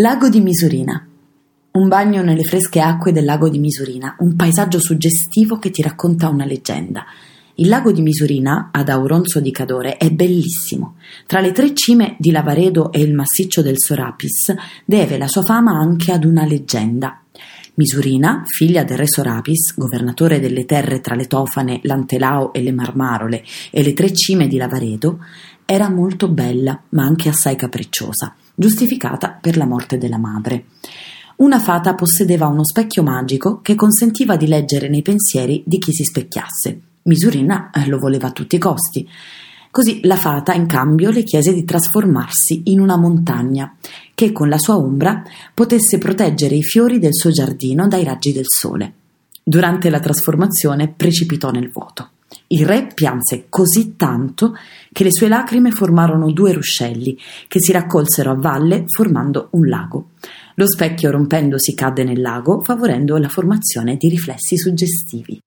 Lago di Misurina. Un bagno nelle fresche acque del lago di Misurina, un paesaggio suggestivo che ti racconta una leggenda. Il lago di Misurina, ad Auronzo di Cadore, è bellissimo. Tra le tre cime di Lavaredo e il massiccio del Sorapis, deve la sua fama anche ad una leggenda. Misurina, figlia del re Sorapis, governatore delle terre tra le Tofane, l'Antelao e le Marmarole e le tre cime di Lavaredo, era molto bella, ma anche assai capricciosa giustificata per la morte della madre. Una fata possedeva uno specchio magico che consentiva di leggere nei pensieri di chi si specchiasse. Misurina eh, lo voleva a tutti i costi. Così la fata in cambio le chiese di trasformarsi in una montagna che con la sua ombra potesse proteggere i fiori del suo giardino dai raggi del sole. Durante la trasformazione precipitò nel vuoto. Il re pianse così tanto che le sue lacrime formarono due ruscelli che si raccolsero a valle formando un lago. Lo specchio rompendosi cadde nel lago, favorendo la formazione di riflessi suggestivi.